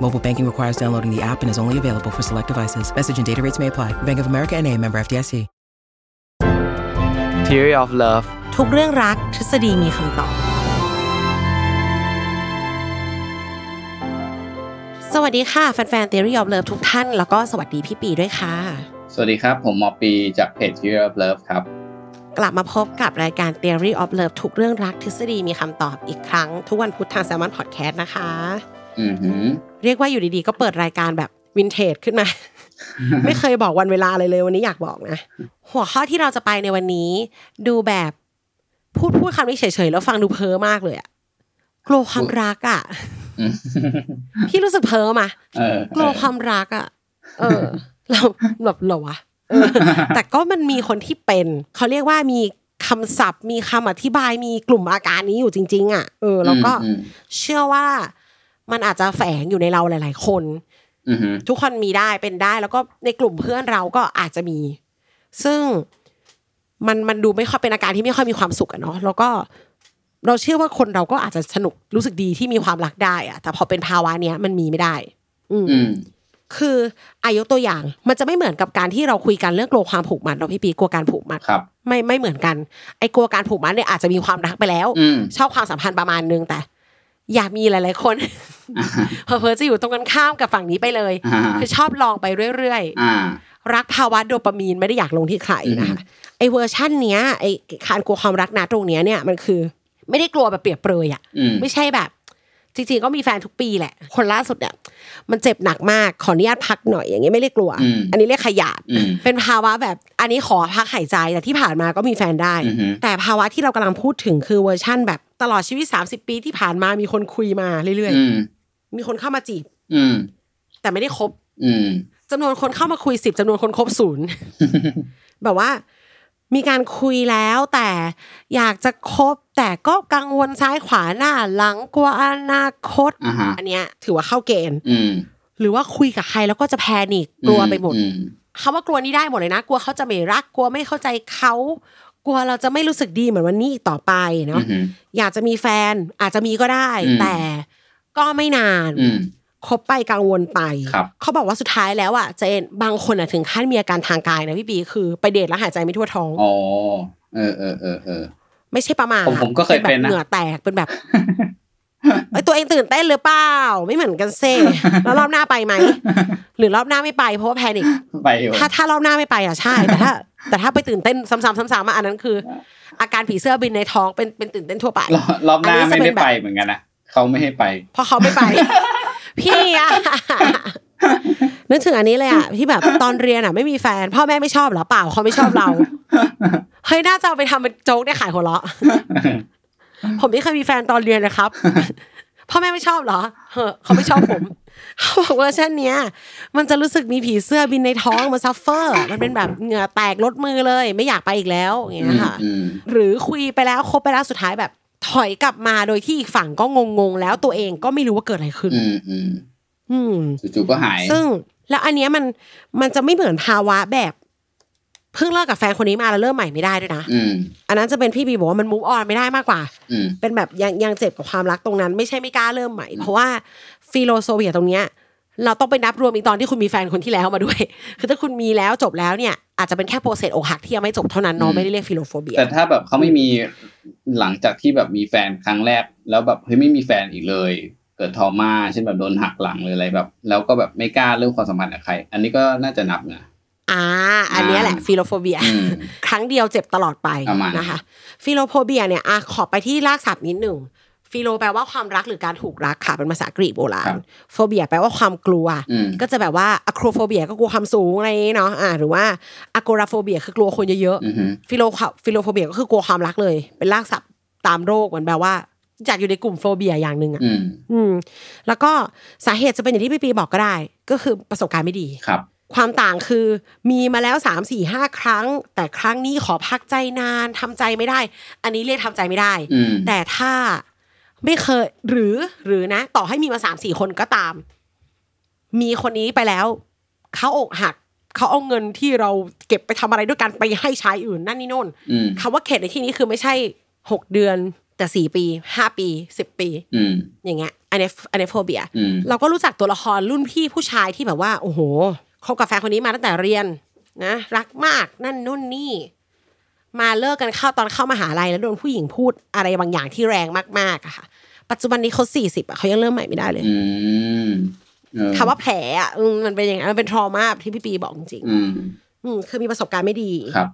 Mobile banking requires downloading the app and is only available for select devices. Message and data rates may apply. Bank of America and a member FDIC. Theory of Love ทุกเรื่องรักทฤษฎีมีคำตอบ สวัสดีค่ะแฟนๆ Theory of Love ทุกท่าน แล้วก็สวัสดีพี่ปีด้วยค่ะ สวัสดีครับ ผมหมอปีจากเพจ Theory of Love ครับ กลับมาพบกับรายการ Theory of Love ทุกเรื่องรักทฤษฎีมีคำตอบอีกครั้ง ทุกวันพุธทาง Salmon Podcast นะคะอือหือ เรียกว่าอยู่ดีๆ ก็เปิดรายการแบบวินเทจขึ้นมา ไม่เคยบอกวันเวลาเลยเลยวันนี้อยากบอกนะ หัวข้อที่เราจะไปในวันนี้ ดูแบบพูดพูดคำนี้เฉยๆแล้วฟังดูเพ้อมากเลยอะกลัวความรักอะอืมพี่รู้สึกเพ้อมาเออกลัวความรักอะเออ เราแบบเหรอวะเออแต่ก็มันมีคนที่เป็นเขาเรียกว่ามีคำศัพท์ มีคำอธิบายมีกลุ่มอาการนี้อยู่จริง ๆ อะ เออ แล้วก็อืมเชื่อว่า มันอาจจะแฝงอยู่ในเราหลาย ๆ คนอือหือทุกคนมีได้เป็นได้ แล้วก็ในกลุ่มเพื่อนเราก็อาจจะมี ซึ่งมันมันดูไม่ค่อยเป็นอาการที่ไม่ค่อยมีความสุขอะเนาะแล้วก็เราเชื่อว่าคนเราก็อาจจะสนุกรู้สึกดีที่มีความรักได้อะแต่พอเป็นภาวะเนี้ยมันมีไม่ได้ อืมอืมคืออายกตัวอย่างมันจะไม่เหมือนกับการที่เราคุยกันเรื่องกลัวความผูกมัดเราะพี่ปีกลัวการผูกมัดครับ ไม่ไม่เหมือนกัน ไอ้กลัวการผูกมัดเนี่ยอาจจะมีความรักไปแล้วอืมชอบความสัมพันธ์ประมาณนึงแต่ อยากมีหลาย ๆ คนเพอเพอๆจะอยู่ตรงกันข้ามกับฝั่งนี้ไปเลยอ่าคือชอบลองไปเรื่อยอ่าๆรักภาวะโดปามีนไม่ได้อยากลงที่ใครนะคะไอ้เวอร์ชันเนี้ยไอ้การกลัวความรักนะตรงเนี้ยเนี่ยมันคือ ไม่ได้กลัวแบบเปรียบเปรยอะอืมไม่ใช่แบบ จริงๆก็มีแฟนทุกปีแหละ คนล่าสุดเนี่ยมันเจ็บหนักมากขออนุญาตพักหน่อยอย่างเงี้ยไม่เรียกกลัวอืมอันนี้เรียกขยาดอืมเป็นภาวะแบบ อันนี้ขอพักหายใจแต่ที่ผ่านมาก็มีแฟนได้อือฮึแต่ภาวะที่เรากำลังพูดถึงคือเวอร์ชั่นแบบ ตลอดชีวิต30ปีที่ผ่านมามีคนคุยมาเรื่อยอืมๆมีคนเข้ามาจีบ อืมแต่ไม่ได้คบ อืมจำนวนคนเข้ามาคุยสิบจำนวนคนคบศูนย์แบบว่า มีการคุยแล้วแต่อยากจะคบ แต่ก็กังวลซ้ายขวาหน้าหลังกลัวอนาคตอ่าฮะอันเนี้ย ถือว่าเข้าเกณฑ์อืมหรือว่าคุยกับใครแล้วก็จะแพนิคกลัวไปหมดอืมคำว่ากลัวนี่ได้หมดเลยนะ กลัวเขาจะไม่รักกลัวไม่เข้าใจเขา กลัวเราจะไม่รู้สึกดีเหมือนวันนี้อีกต่อไปอืเนาะอหืออยากจะมีแฟนอาจจะมีก็ได้อืมแต่ก็ไม่นานอืมคบไปกังวลไปครับเขาบอกว่าสุดท้ายแล้วอะเจนบางคนอะถึงขั้นมีอาการทางกายนะพี่บีคือไปเดทแล้วหายใจไม่ทั่วท้องอ๋อเออเออเออเออไม่ใช่ประมาทผมผมก็เคยเป็นนะแบบเหงื่อแตกเป็นแบบไอยตัวเองตื่นเต้นหรือเปล่าไม่เหมือนกันเซ่แล้วรอบหน้าไปไหมหรือรอบหน้าไม่ไปเพราะว่าแพนิคไปอยู่ถ้าถ้ารอบหน้าไม่ไปอะใช่แต่ถ้า แต่ถ้าไปตื่นเต้นซ้ำๆซ้ำๆมาอันนั้นคือ อาการผีเสื้อบินในท้องเป็นเป็นตื่นเต้นทั่วไปรอบรอบหน้าอันนี้จะไม่เป็ได้นแบบไปเหมือนกันนะเขาไม่ให้ไปเพราะเขาไม่ไป พี่อะนึกถึงอันนี้เลยอะที่แบบตอนเรียนอะไม่มีแฟน พ่อแม่ไม่ชอบเหรอเปล่าเขาไม่ชอบเราเฮ้ยน่าจะเอาไปทำเป็นโจ๊กเนี่ยขายหัวเราะผมไม่เคยมีแฟนตอนเรียนเลยครับ พ่อแม่ไม่ชอบเหรอเฮ้อเขาไม่ชอบผม เขาบอกว่าเช่นเนี้ยมันจะรู้สึกมีผีเสื้อบินในท้องมา suffer มันเป็นแบบเหงื่อแตกลดมือเลย ไม่อยากไปอีกแล้วอย่างเงี้ยค่ะอืมหรือคุยไปแล้วคบไปแล้วสุดท้ายแบบถอยกลับมาโดยที่อีกฝั่งก็งงๆแล้วตัวเองก็ไม่รู้ว่าเกิดอะไรขึ้นอืมอืมอืมจู่ๆก็หาย ซึ่ง แล้วอันเนี้ยมันมันจะไม่เหมือนภาวะแบบเพิ่งเลิกกับแฟนคนนี้มาแล้วเริ่มใหม่ไม่ได้ด้วยนะอืมอันนั้นจะเป็นพี่บีบอกว่ามัน move on ไม่ได้มากกว่าอืมเป็นแบบยังยังเจ็บกับความรักตรงนั้น ไม่ใช่ไม่กล้าเริ่มใหม่ เพราะว่า philophobia ตรงเนี้ยเราต้องไปนับรวมอีกตอนที่คุณมีแฟนคนที่แล้วมาด้วย คือถ้าคุณมีแล้วจบแล้วเนี่ยอาจจะเป็นแค่ process อกหักที่ยังไม่จบเท่านั้นเนาะไม่ได้เรียก philophobia แต่ถ้าแบบเขาไม่มีหลังจากที่แบบมีแฟนครั้งแรก แล้วแบบเฮ้ยไม่มีแฟนอีกเลย เกิด trauma เช่นแบบโดนหักหลังหรืออะไรแบบ แล้วก็แบบไม่กล้าเริ่มความสัมพันธ์กับใคร อันนี้ก็น่าจะนับนะอ่าอันเนี้ยแหละ philophobia อืมครั้งเดียวเจ็บตลอดไปประมาณนั้นนะคะ philophobia เนี่ยอะขอไปที่รากศัพท์นิดหนึ่ง philo แปลว่าความรักหรือการถูกรักค่ะเป็นภาษากรีกโบราณ phobia แปลว่าความกลัวอืมก็จะแบบว่า acrophobia ก็กลัวความสูงอะไรอย่างงี้เนาะอ่าหรือว่าagoraphobia คือกลัวคนเยอะอือฮึๆ philo philophobia ก็คือกลัวความรักเลย เป็นรากศัพท์ตามโรคเหมือนแบบว่าจัดอยู่ในกลุ่ม phobia อย่างหนึ่งอะอืมอืม แล้วก็สาเหตุจะเป็นอย่างที่พี่บีบอกก็ได้ ก็คือประสบการณ์ไม่ดีครับ ความต่างคือมีมาแล้วสามสี่ห้าครั้ง แต่ครั้งนี้ขอพักใจนานทำใจไม่ได้ อันนี้เรียกทำใจไม่ได้อืมแต่ถ้า ไม่เคย หรือหรือนะ ต่อให้มีมาสามสี่คนก็ตาม มีคนนี้ไปแล้วเขาอกหักเขาเอาเงินที่เราเก็บไปทำอะไรด้วยกันไปให้ชายอื่นนั่นนี่โน่นอืมคำว่าเข็ดในที่นี้คือไม่ใช่หกเดือน แต่สี่ปีห้าปีสิบปีอืมอย่างเงี้ยอันนี้อันนี้โฟเบียอืมเราก็รู้จักตัวละครรุ่นพี่ผู้ชายที่แบบว่า โอ้โหคบกับแฟนคนนี้มาตั้งแต่เรียนนะรักมากนั่นนู่นนี่ มาเลิกกันเข้าตอนเข้ามหาลัยแล้วโดนผู้หญิงพูดอะไรบางอย่างที่แรงมากๆอะค่ะ ปัจจุบันนี้เขาสี่สิบอะเขายังเริ่มใหม่ไม่ได้เลยอืมเออคำว่าแผลอะอืมมันเป็นอย่างนั้นมันเป็นทรมาที่พี่ปีบอกจริงอืมๆอืมคือมีประสบการณ์ไม่ดีครับ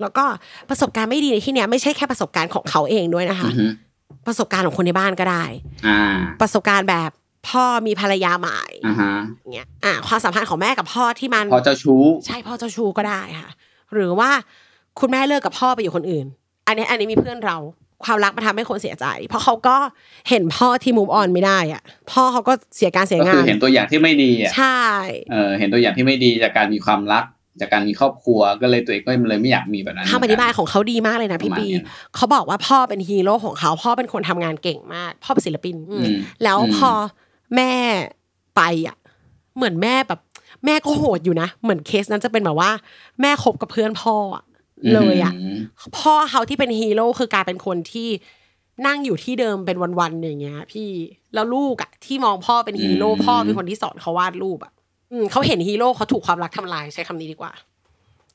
แล้วก็ประสบการณ์ไม่ดีในที่เนี้ยไม่ใช่แค่ประสบการณ์ของเขาเองด้วยนะคะอือฮึประสบการณ์ของคนในบ้านก็ได้อ่าประสบการณ์แบบพ่อมีภรรยาใหม่อ่าฮะอย่างเงี้ยอะความสัมพันธ์ของแม่กับพ่อที่มันพอเจ้าชู้ ใช่พ่อเจ้าชู้ก็ได้ค่ะ หรือว่าคุณแม่เลิกกับพ่อไปอยู่คนอื่น อันนี้อันนี้มีเพื่อนเรา ความรักมันทำให้คนเสียใจ เพราะเขาก็เห็นพ่อที่มุมออนไม่ได้อะ พ่อเขาก็เสียการเสียก็งาคือนเห็นตัวอย่างที่ไม่ดีอะใช่เออเห็นตัวอย่างที่ไม่ดีจากการมีความรักจากการมีครอบครัวก็เลยตัวเองก็เลยไม่อยากมีแบบนั้นคำอธิบายของเขาดีมากเลยนะพี่ประมาณปีเนี้ยเขาบอกว่าพ่อเป็นฮีโร่ของเขาพ่อเป็นคนทำงานเก่งมาก พ่อเป็นศิลปินอืมอืมแล้วอืมพอแม่ไปอะ เหมือนแม่แบบ แม่ก็โหดอยู่นะ เหมือนเคสนั้นจะเป็นแบบว่า แม่คบกับเพื่อนพ่ออะ เลยอะมพ่อเขาที่เป็นฮีโร่คือกลายเป็นคนที่นั่งอยู่ที่เดิมเป็นวันๆอย่างเงี้ย พี่แล้วลูกอะที่มองพ่อเป็นฮีโร่พ่อเป็นคนที่สอนเขาวาดรูปอะอืมเขาเห็นฮีโร่เขาถูกความรักทำลายใช้คำนี้ดีกว่า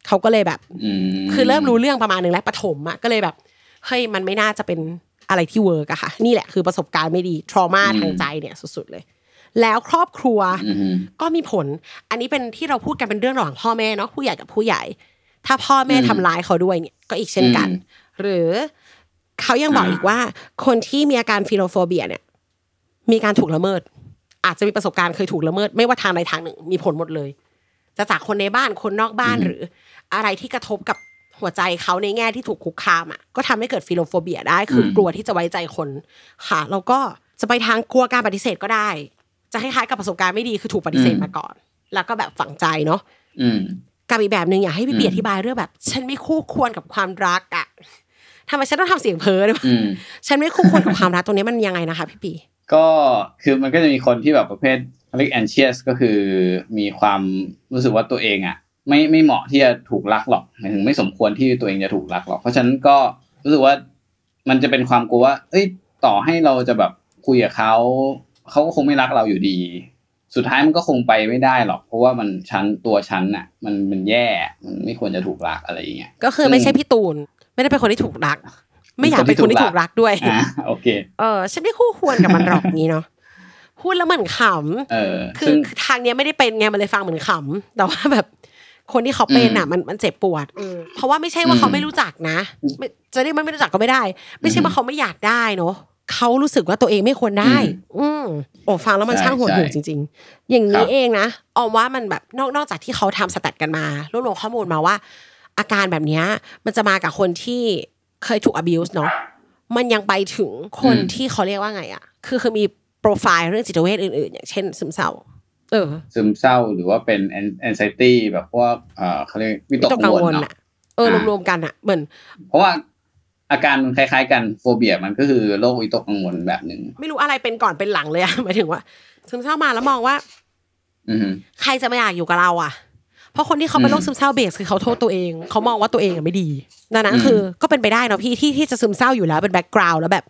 เขาก็เลยแบบอืมคือเริ่มรู้เรื่องประมาณหนึ่งแล้วปฐมอะก็เลยแบบเฮ้ยมันไม่น่าจะเป็นอะไรที่ work อะค่ะ นี่แหละคือประสบการณ์ไม่ดี trauma ทางใจเนี่ยสุดๆเลย แล้วครอบครัวอืมก็มีผล อันนี้เป็นที่เราพูดกันเป็นเรื่องระหว่างพ่อแม่เนาะผู้ใหญ่กับผู้ใหญ่ ถ้าพ่อแม่อืมทำร้ายเขาด้วยเนี่ยก็อีกเช่นกันอืมหรือเขายังบอกอ่าอีกว่า คนที่มีอาการ philophobia เนี่ย มีการถูกละเมิด อาจจะมีประสบการณ์เคยถูกละเมิด ไม่ว่าทางใดทางหนึ่ง มีผลหมดเลย จะจากคนในบ้านคนนอกบ้านหรือ อะไรที่กระทบกับหัวใจเขาในแง่ที่ถูกคุกคามอะก็ทำให้เกิด philophobia ได้คืออืมกลัวที่จะไว้ใจคนค่ะแล้วก็จะไปทางกลัวการปฏิเสธก็ได้ จะคล้ายๆกับประสบการณ์ไม่ดีคือถูกปฏิเสธมาก่อน แล้วก็แบบฝังใจเนาะอืม กับอีกแบบหนึ่งอยากให้พี่เปียอืมอธิบายเรื่องแบบ ฉันไม่คู่ควรกับความรักอะทำไมฉันต้องทำเสียงเพ้อด้วยวะอืมฉันไม่คู่ควรกับความรักตรงนี้มันยังไงนะคะพี่ปีก็คือมันก็จะมีคนที่แบบประเภทเรียก anxious ก็คือมีความรู้สึกว่าตัวเองอะ ไม่ไม่เหมาะที่จะถูกรักหรอกหมายถึงไม่สมควรที่ตัวเองจะถูกรักหรอก เพราะฉะนั้นก็รู้สึกว่ามันจะเป็นความกลัวว่า เอ้ย ต่อให้เราจะแบบคุยกับเขาเขาก็คงไม่รักเราอยู่ดี สุดท้ายมันก็คงไปไม่ได้หรอก เพราะว่ามันชั้นตัวชั้นน่ะมันมันแย่มันไม่ควรจะถูกรักอะไรอย่างเงี้ยก็คือไม่ใช่พี่ตูน ไม่ได้เป็นคนที่ถูกรัก ไม่อยากเป็นคนที่ถูกรักด้วยอ่าโอเคเออฉันไม่คู่ควรกับมันหรอกนี้เนาะพูดแล้วเหมือนขเออำคือซึ่งคือทางเนี้ยไม่ได้เป็นไงมันเลยฟังเหมือนขำแต่ว่าแบบคนที่เขาเป็นอะมันมันเจ็บปวดเพราะว่าไม่ใช่ว่าเขาไม่รู้จักนะไม่จะเรียกมันไม่รู้จักก็ไม่ได้ ไม่ใช่ว่าเขาไม่อยากได้เนาะ เขารู้สึกว่าตัวเองไม่ควรได้ อืมโอ้ฟังแล้วมันใช่ช่างหดหู่ใช่จริง ๆ อย่างครันี้บเองนะออมว่ามันแบบนอกนอกจากที่เขาทำสแตทกันมารวบรวมข้อมูลมาว่า อาการแบบเนี้ยมันจะมากับคนที่เคยถูก abuse เนาะมันยังไปถึงคนอืมที่เขาเรียกว่าไงอะ คือคือมีโปรไฟล์เรื่องจิตเวชอื่นๆ อย่างเช่น ซึมเศร้า เออ ซึมเศร้าหรือว่าเป็น anxiety แบบพวกเอ่อเขาเรียกวิตกต้องกักังงววลลเนาะอะเอออ่ารวมๆกันอะเหมือน เพราะว่า อาการมันคล้ายๆ กัน phobia มันก็คือโรควิตกกังวลแบบหนึ่งไม่รู้อะไรเป็นก่อนเป็นหลังเลยอะหมายถึงว่าซึมเศร้ามาแล้วมองว่า อือฮึใครจะไม่อยากอยู่กับเราอะ เพราะคนที่เขาเป็นโรคอืมซึมเศร้า base คือเขาโทษตัวเองเขามองว่าตัวเองอะไม่ดีดังนั้นอืมคือ ก็เป็นไปได้เนาะพี่ที่ที่จะซึมเศร้าอยู่แล้วเป็น background แล้วแบบ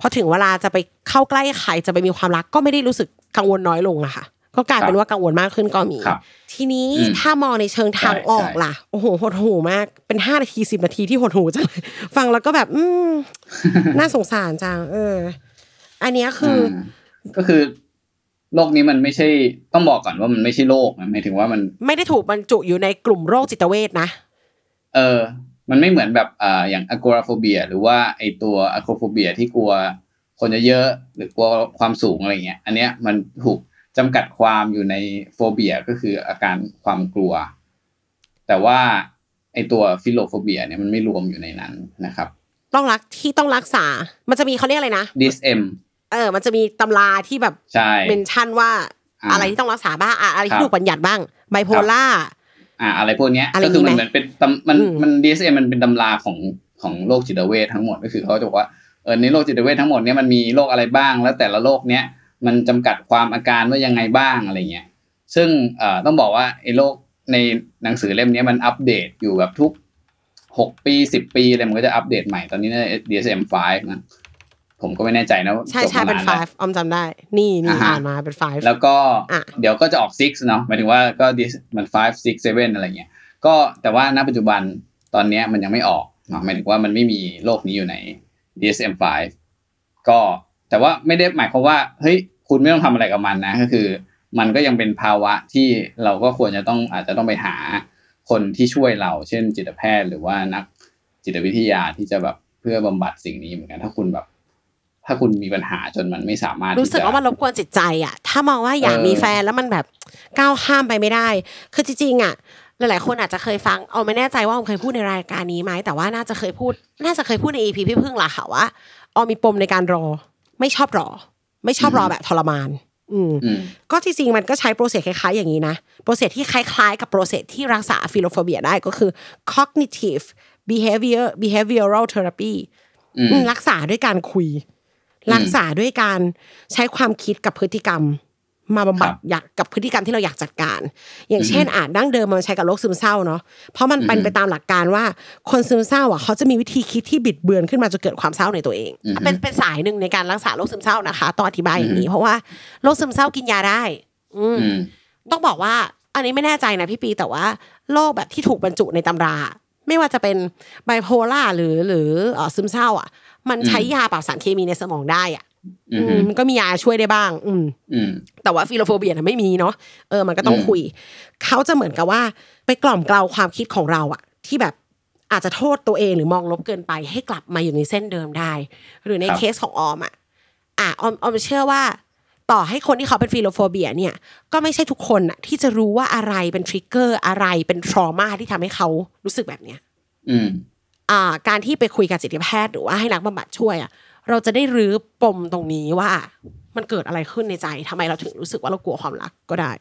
พอถึงเวลาจะไปเข้าใกล้ใครจะไปมีความรักก็ไม่ได้รู้สึกกังวลน้อยลงอะค่ะ ก็กลายเป็นว่ากังวลมากขึ้นก็มีครับทีนี้อืมถ้ามองในเชิงทางใช่ออกใช่ล่ะ โอ้โหหดหูมากเป็นห้านาทีสิบนาทีที่หดหูจังเลยฟังแล้วก็แบบ อืมน่าสงสารจังเออ อันเนี้ยคืออก็คือโรคนี้มันไม่ใช่ต้องบอกก่อนว่ามันไม่ใช่โรคนะหมายถึงว่ามัน ไม่ได้ถูกบรรจุอยู่ในกลุ่มโรคจิตเวชนะเออ มันไม่เหมือนแบบอ่าอย่าง agoraphobia หรือว่าไอตัว acrophobia ที่กลัวคนเยอะๆหรือกลัวความสูงอะไรเงี้ย อันเนี้ยมันถูก จำกัดความอยู่ใน phobia ก็คืออาการความกลัว แต่ว่าไอตัว philophobia เนี่ยมันไม่รวมอยู่ในนั้นนะครับ ต้องรักที่ต้องรักษา มันจะมีเขาเรียกอะไรนะ DSM เออ มันจะมีตำราที่แบบใช่ mention ว่าอ่าอะไรที่ต้องรักษาบ้างอะอะไรครัที่บถูกบัญญัติบ้างไบโพล่าอ่า อะไรพวกเนี้ยอะไรก็คือมันมีไหมเหมือนเป็นตำมันอืมมัน DSM มันเป็นตำราของของโรคจิตเวททั้งหมดก็คือเขาจะบอกว่าเออในโรคจิตเวททั้งหมดเนี้ยมันมีโรคอะไรบ้างแล้วแต่ละโรคเนี้ย มันจำกัดความอาการว่ายังไงบ้างอะไรเงี้ยซึ่งเอ่อต้องบอกว่าไอ้โรคในหนังสือเล่มเนี้ยมันอัปเดตอยู่แบบทุกหกปีสิบปีอะไรมันก็จะอัปเดตใหม่ตอนนี้น่าจะ DSM 5นะผมก็ไม่แน่ใจนะว่าใช่จบใช่มาเป็นนานไฟแล้วออมจำได้ นี่นี่อ่าฮะอ่านมาเป็นไฟแล้วก็อะเดี๋ยวก็จะออก 6 เนาะหมายถึงว่าก็ dis มัน 5 6 7 อะไรเงี้ยก็แต่ว่าณปัจจุบันตอนเนี้ยมันยังไม่ออกเนาะหมายถึงว่ามันไม่มีโรคนี้อยู่ใน DSM 5ก็แต่ว่าไม่ได้หมายความว่าเฮ้ย คุณไม่ต้องทำอะไรกับมันนะก็คือ มันก็ยังเป็นภาวะที่เราก็ควรจะต้องอาจจะต้องไปหาคนที่ช่วยเรา เช่น จิตแพทย์หรือว่านักจิตวิทยาที่จะแบบเพื่อบำบัดสิ่งนี้เหมือนกันถ้าคุณแบบ ถ้าคุณมีปัญหาจนมันไม่สามารถรู้สึกที่จะว่ามันรบกวนจิตใจอะ ถ้ามองว่าอยากเออมีแฟนแล้วมันแบบก้าวข้ามไปไม่ได้ คือจริงๆอะหลายๆคนอาจจะเคยฟัง เอาไม่แน่ใจว่าออมเคยพูดในรายการนี้ไหม แต่ว่าน่าจะเคยพูด น่าจะเคยพูดใน EP พี่พึ่งล่ะค่ะว่าออมมีปมในการรอ ไม่ชอบรอ ไม่ชอบรอแบบทรมานอืมอืมก็จริงๆมันก็ใช้ process คล้ายๆอย่างนี้นะ process ที่คล้ายๆ กับ process ที่รักษา philophobia ได้ก็คือ cognitive behavior behavioral therapy อืมอืมรักษาด้วยการคุย รักษาด้วยการใช้ความคิดกับพฤติกรรม มาบำบัดครับอยากกับพฤติกรรมที่เราอยากจัดการ อย่างเช่นอาจดั้งเดิมมันใช้กับโรคซึมเศร้าเนาะเพราะมันเป็นอืมไปตามหลักการว่าคนซึมเศร้าอะเขาจะมีวิธีคิดที่บิดเบือนขึ้นมาจนเกิดความเศร้าในตัวเองอือฮึเป็นเป็นสายหนึ่งในการรักษาโรคซึมเศร้านะคะต้องอธิบายอย่างนี้อือฮึเพราะว่าโรคซึมเศร้ากินยาได้ อืมอืมต้องบอกว่าอันนี้ไม่แน่ใจนะพี่ปีแต่ว่าโรคแบบที่ถูกบรรจุในตำรา ไม่ว่าจะเป็นไบโพล่าหรือหรือเอ่อซึมเศร้า อะ มันใช้อืมยาปรับสารเคมีในสมองได้อะอือื มมมันก็มียาช่วยได้บ้าง อืมอืมแต่ว่า philophobia น่ะไม่มีเนาะเออมันก็ต้องอืมคุย เขาจะเหมือนกับว่า ไปกล่อมเกลาความคิดของเราอะที่แบบอาจจะโทษตัวเองหรือมองลบเกินไป ให้กลับมาอยู่ในเส้นเดิมได้ หรือในครับเคสของออมอะอะออมออมเชื่อว่า ต่อให้คนที่เขาเป็น philophobia เนี่ย ก็ไม่ใช่ทุกคนอะที่จะรู้ว่าอะไรเป็น trigger อะไรเป็น trauma ที่ทำให้เขารู้สึกแบบเนี้ย อืม อ่า การที่ไปคุยกับจิตแพทย์หรือว่าให้นักบำบัดช่วยอะ เราจะได้รื้อปมตรงนี้ว่า มันเกิดอะไรขึ้นในใจทำไมเราถึงรู้สึกว่าเรากลัวความรักก็ได้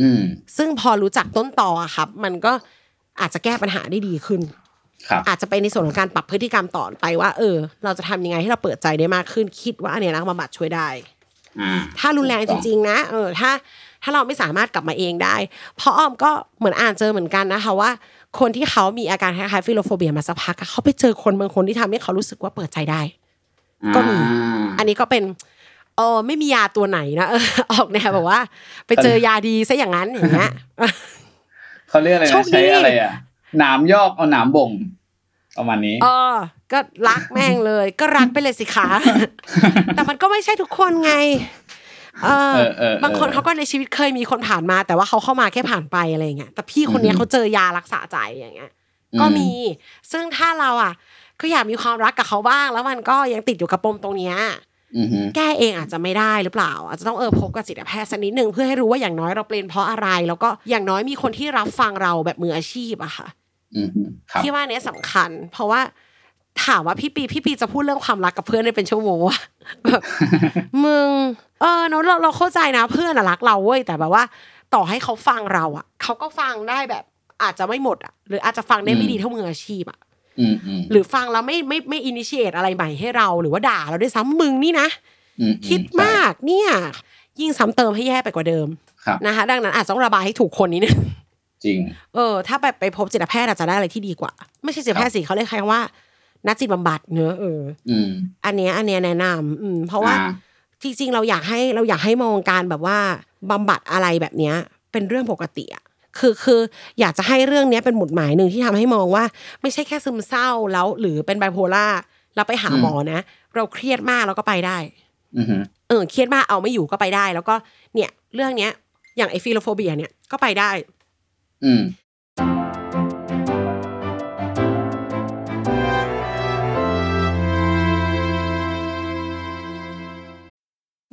อืมซึ่งพอรู้จักต้นตออะครับ มันก็อาจจะแก้ปัญหาได้ดีขึ้นครับอาจจะไปในส่วนของการปรับพฤติกรรมต่อไปว่า เออ เราจะทำยังไงให้เราเปิดใจได้มากขึ้น คิดว่าอันเนี้ยนักบำบัดช่วยได้อ่าถ้ารุนแรงจริง ๆ นะเออถ้า ถ้าเราไม่สามารถกลับมาเองได้เพราะอ้อมก็เหมือนอ่านเจอเหมือนกันนะคะว่า คนที่เขามีอาการคล้ายๆฟิโลโฟเบียมาสักพักอะเขาไปเจอคนบางคนที่ทำให้เขารู้สึกว่าเปิดใจได้ ก็มี อันนี้ก็เป็นเออไม่มียาตัวไหนนะเออออกแนวแบบว่า ไปเจอยาดีซะอย่างนั้นอย่างเงี้ยเขาเรียกอะไรโชนะคดีใช้อะไรอะหนามยอกเอาหนามบ่งประมาณนี้เออก็รักแม่งเลย ก็รักไปเลยสิคะแต่มันก็ไม่ใช่ทุกคนไง เออเออเออเออบางคนเขาก็ในชีวิตเคยมีคนผ่านมา แต่ว่าเขาเข้ามาแค่ผ่านไปอะไรอย่างเงี้ยแต่พี่คนเนี้ยอือฮึเขาเจอยารักษาใจอย่างเงี้ย ก็มี ซึ่งถ้าเราอะ ก็อยากมีความรักกับเขาบ้าง แล้วมันก็ยังติดอยู่กับปมตรงเนี้ยอืมฮึแก้เองอาจจะไม่ได้หรือเปล่า อาจจะต้องเออพบกับจิตแพทย์สักนิดหนึ่งเพื่อให้รู้ว่าอย่างน้อยเราเป็นเพราะอะไร แล้วก็อย่างน้อยมีคนที่รับฟังเราแบบมืออาชีพอะค่ะอืมฮึครับพี่ว่าเนี้ยสำคัญ เพราะว่าถามว่าพี่ปีพี่ปีจะพูดเรื่องความรักกับเพื่อนได้เป็นชั่วโมงอะแบบมึง เออเนอะเราเราเข้าใจนะเพื่อนอะรักเราเว้ยแต่แบบว่า ต่อให้เขาฟังเราอะเขาก็ฟังได้แบบ อาจจะไม่หมดอะหรืออาจจะฟังได้ไม่ดีเท่ามืออาชีพอะอืมอืม หรือฟังแล้วไม่ไม่ไม่อินิเชตอะไรใหม่ให้เรา หรือว่าด่าเราด้วยซ้ำมึงนี่นะอืมคิดมากเนี่ย ยิ่งซ้ำเติมให้แย่ไปกว่าเดิมครับนะคะดังนั้นอาจจะต้องระบายให้ถูกคนนิดนึงจริง เออ ถ้าแบบไปพบจิตแพทย์อาจจะได้อะไรที่ดีกว่า ไม่ใช่จิตแพทย์สิเขาเรียกใครว่านักจิตบำบัดเนอะเอออืมอันเนี้ยอันเนี้ยแนะนำอืม เพราะว่าอ่าจริงๆเราอยากให้เราอยากให้มองการแบบว่าบำบัดอะไรแบบเนี้ย เป็นเรื่องปกติอะ คือคืออยากจะให้เรื่องเนี้ยเป็นหมุดหมายหนึ่งที่ทำให้มองว่า ไม่ใช่แค่ซึมเศร้าแล้ว หรือเป็นไบโพล่าเราไปหาหมอนะ เราเครียดมากเราก็ไปได้อืมฮึเออเครียดมากเอาไม่อยู่ก็ไปได้ แล้วก็เนี่ย เรื่องเนี้ย อย่างไอฟิโลโฟเบียเนี่ยก็ไปได้ อื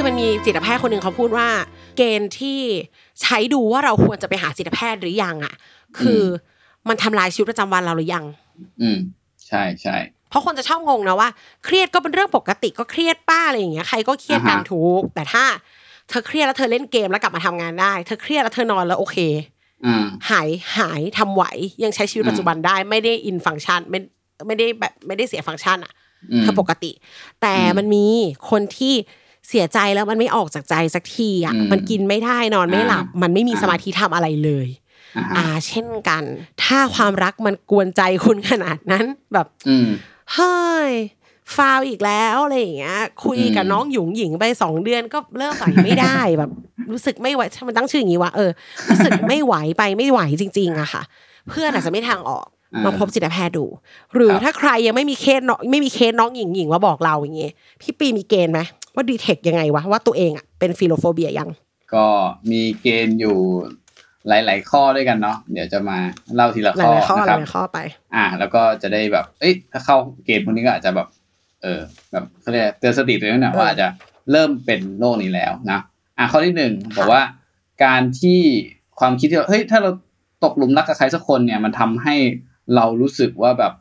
คือมันมีจิตแพทย์คนหนึ่งเขาพูดว่า เกณฑ์ที่ใช้ดูว่าเราควรจะไปหาจิตแพทย์หรือยังอะ คือมันทำลายชีวิตประจำวันเราหรือยัง อืม ใช่ใช่เพราะคนจะชอบงงนะว่า เครียดก็เป็นเรื่องปกติก็เครียดป้าอะไรอย่างเงี้ยใครก็เครียดกันอ่าฮะถูกแต่ถ้าเธอเครียดแล้วเธอเล่นเกมแล้วกลับมาทำงานได้ เธอเครียดแล้วเธอนอนแล้วโอเคอ่าหายหายทำไหวยังใช้ชีวิตอืมปัจจุบันได้ไม่ได้อินฟังชันไม่ไม่ได้แบบไม่ได้เสียฟังก์ชันอะอืมเธอปกติ แต่อืมมันมีคนที่ เสียใจแล้วมันไม่ออกจากใจสักทีอะอืมมันกินไม่ได้นอนไม่หลับอ่ามัมันไม่มีอ่าสมาธิทำอะไรเลยอ่าฮะอ่า เช่นกัน ถ้าความรักมันกวนใจคุณขนาดนั้นแบบอืมเฮ้ยฟาวล์อีกแล้วอะไรอย่างเงี้ย คุยกับอืมน้องหยุงหญิงไปสองเดือนก็เริ่มไหวไม่ได้แบบ รู้สึกไม่ไหวทำไมตั้งชื่ออย่างนี้วะเออรู้สึกไม่ไหวไปไม่ไหวจริง ๆอะค่ะ เพื่อนอาจจะไม่ทางออกอ่ามาพบจิตแพทย์ดู หรือครับถ้าใครยังไม่มีเคสน้องไม่มีเคสน้องหญิงหญิงมาบอกเราอย่างเงี้ยพี่ปีมีเกณฑ์ไหม ว่า detect ยังไงวะว่าตัวเองอะเป็น philophobia ยัง ก็มีเกณฑ์อยู่หลาย ๆ ข้อด้วยกันเนาะเดี๋ยวจะมาเล่าทีละข้อหลายๆข้อนะครับหลายๆข้อไป อ่า แล้วก็จะได้แบบ เอ้ยถ้าเข้าเกณฑ์พวกนี้ก็อาจจะแบบ เออ แบบเขาเรียกเตือนสติตัวเองหน่อยเออว่าอาจจะเริ่มเป็นโรคนี้แล้วนะอะข้อที่หนึ่งบอกว่าการที่ความคิดที่ว่าเฮ้ยถ้าเราตกหลุมรักกับใครสักคนเนี่ย มันทำให้เรารู้สึกว่าแบบ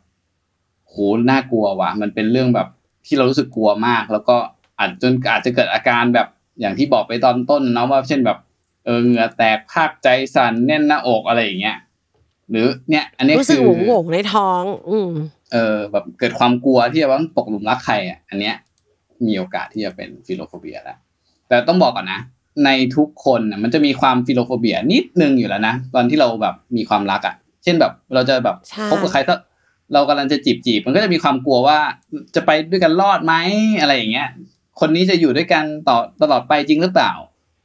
โหน่ากลัวว่ะ มันเป็นเรื่องแบบที่เรารู้สึกกลัวมาก แล้วก็ อาจจนอาจจะเกิดอาการแบบอย่างที่บอกไปตอนต้นเนาะว่าเช่นแบบเออเหงื่อแตกภาคใจสั่นแน่นหน้าอกอะไรอย่างเงี้ยหรือเนี่ย อันนี้รู้สึกคือโหวงโหวงในท้อง อืมเออ แบบเกิดความกลัวที่จะว่าตกหลุมรักใครอะอันเนี้ย มีโอกาสที่จะเป็น philophobia แล้วแต่ต้องบอกก่อนนะในทุกคนน่ะมันจะมีความ philophobia นิดนึงอยู่แล้วนะตอนที่เราแบบมีความรักอะ เช่นแบบเราจะแบบใช่คบกับใครสักเรากำลังจะจีบจีบมันก็จะมีความกลัวว่าจะไปด้วยกันรอดไหมอะไรอย่างเงี้ย คนนี้จะอยู่ด้วยกันต่อตลอดไปจริงหรือเปล่า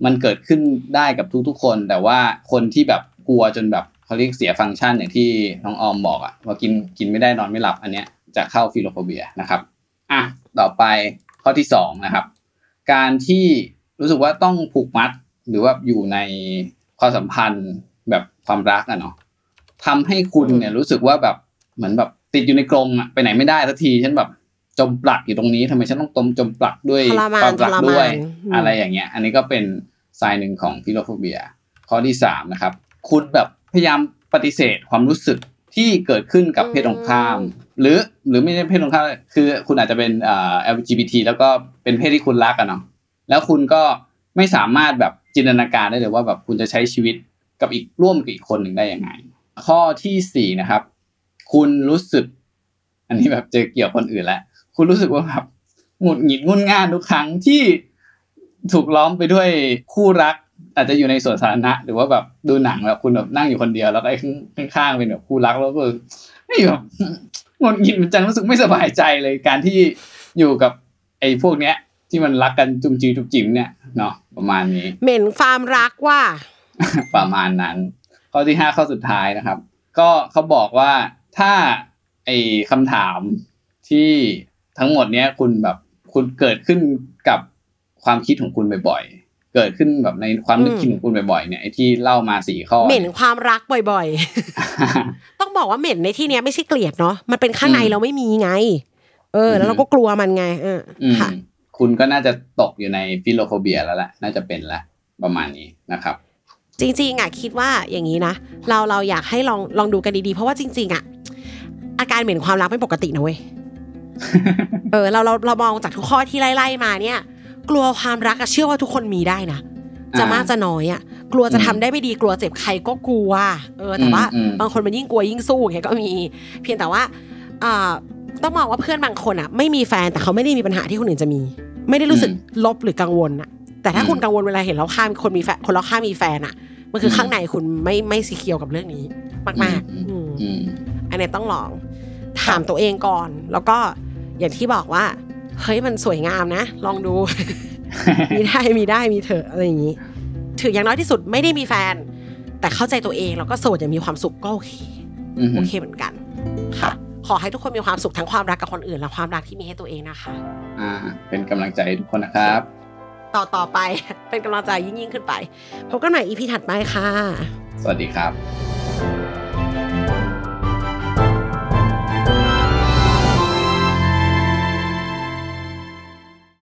มันเกิดขึ้นได้กับทุกๆคน แต่ว่าคนที่แบบกลัวจนแบบเขาเรียกเสียฟังก์ชันอย่างที่น้องออมบอกอะว่ากินกินไม่ได้นอนไม่หลับอันเนี้ยจะเข้า philophobia นะครับอะต่อไปข้อที่สองนะครับ การที่รู้สึกว่าต้องผูกมัดหรือว่าอยู่ในความสัมพันธ์แบบความรักอะเนาะทำให้คุณเนี่ยรู้สึกว่าแบบเหมือนแบบติดอยู่ในกรงอะไปไหนไม่ได้สักทีฉันแบบ จมปลักอยู่ตรงนี้ทำไมฉันต้องตมจมปลักด้วยทรมานความรักทรมานด้วยอืมอะไรอย่างเงี้ย อันนี้ก็เป็นสายหนึ่งของฟิโลโฟเบีย ข้อที่สามนะครับ คุณแบบพยายามปฏิเสธความรู้สึกที่เกิดขึ้นกับเพศตรงข้าม หรือหรือไม่ใช่เพศตรงข้ามคือคุณอาจจะเป็นเอ่อ LGBT แล้วก็เป็นเพศที่คุณรักอะเนาะแล้วคุณก็ไม่สามารถแบบจินตนาการได้เลยว่าแบบคุณจะใช้ชีวิตกับอีกร่วมกับอีกคนหนึ่งได้ยังไง ข้อที่สี่นะครับ คุณรู้สึก อันนี้แบบเจอเกี่ยวคนอื่นแล้ว คุณรู้สึกว่าแบบหงุดหงิดงุนง่านทุกครั้งที่ถูกล้อมไปด้วยคู่รัก อาจจะอยู่ในสวนสาธารณะหรือว่าแบบดูหนังแบบคุณแบบนั่งอยู่คนเดียวแล้วก็ไอ้ข้างๆเป็นแบบคู่รักแล้วก็ไอ้แบบหงุดหงิดมันจังรู้สึกไม่สบายใจเลยการที่อยู่กับไอ้พวกเนี้ย ที่มันรักกันจุ่มจีจุ่มจิ๋มเนี่ยเนาะประมาณนี้ เหม็นความรักว่า ประมาณนั้น ข้อที่ห้าข้อสุดท้ายนะครับ ก็เขาบอกว่าถ้าไอ้คำถามที่ ทั้งหมดเนี้ยคุณแบบคุณเกิดขึ้นกับความคิดของคุณบ่อยๆ เกิดขึ้นแบบในความนึกคิดของคุณบ่อยๆ เนี่ยไอ้ที่เล่ามาสี่ข้อ เหม็นความรักบ่อยๆ ต้องบอกว่าเหม็นในที่เนี้ยไม่ใช่เกลียดเนาะ มันเป็นข้างในอืมเราไม่มีไง เออ แล้วอืมเราก็กลัวมันไงเอออืมค่ะ คุณก็น่าจะตกอยู่ใน philophobia แล้วแหละ น่าจะเป็นละประมาณนี้นะครับ จริงๆอะคิดว่าอย่างนี้นะ เราเราอยากให้ลองลองดูกันดีๆ เพราะว่าจริง ๆ อะ อาการเหม็นความรักไม่ปกตินะเว้ย เออเราเราเรามองจากทุกข้อที่ไล่ๆมาเนี่ย กลัวความรักอะเชื่อว่าทุกคนมีได้นะจะอ่ามมากจะน้อยอะกลัวจะทำได้ไม่ดีกลัวเจ็บใครก็กลัว เออแต่ว่าอืมอืมบางคนมันยิ่งกลัวยิ่งสู้อย่างเงี้ยก็มี เพียงแต่ว่าอ่าต้องมองว่าเพื่อนบางคนอะ ไม่มีแฟนแต่เขาไม่ได้มีปัญหาที่คนอื่นจะมี ไม่ได้รู้สึกลบหรือกังวลอะ แต่ถ้าคุณกังวลเวลาเห็นเราข้ามคนมีแฟนคนเราข้ามมีแฟนอะมันคือข้างในคุณไม่ไม่สีเคียวกับเรื่องนี้ มากๆอืมอืมอันนี้ต้องลองถามตัวเองก่อน แล้วก็ อย่างที่บอกว่า เฮ้ยมันสวยงามนะ ลองดู มีได้มีได้มีเถอะอะไรอย่างนี้ ถืออย่างน้อยที่สุดไม่ได้มีแฟน แต่เข้าใจตัวเองแล้วก็โสดอย่างมีความสุขก็โอเคอืมโอเคเหมือนกัน ค่ะ ขอให้ทุกคนมีความสุขทั้งความรักกับคนอื่นและความรักที่มีให้ตัวเองนะคะ อ่า เป็นกำลังใจให้ทุกคนนะครับ ต่อต่อไปเป็นกำลังใจยิ่งยิ่งขึ้นไปพบกันใหม่อีพีถัดไปค่ะ สวัสดีครับ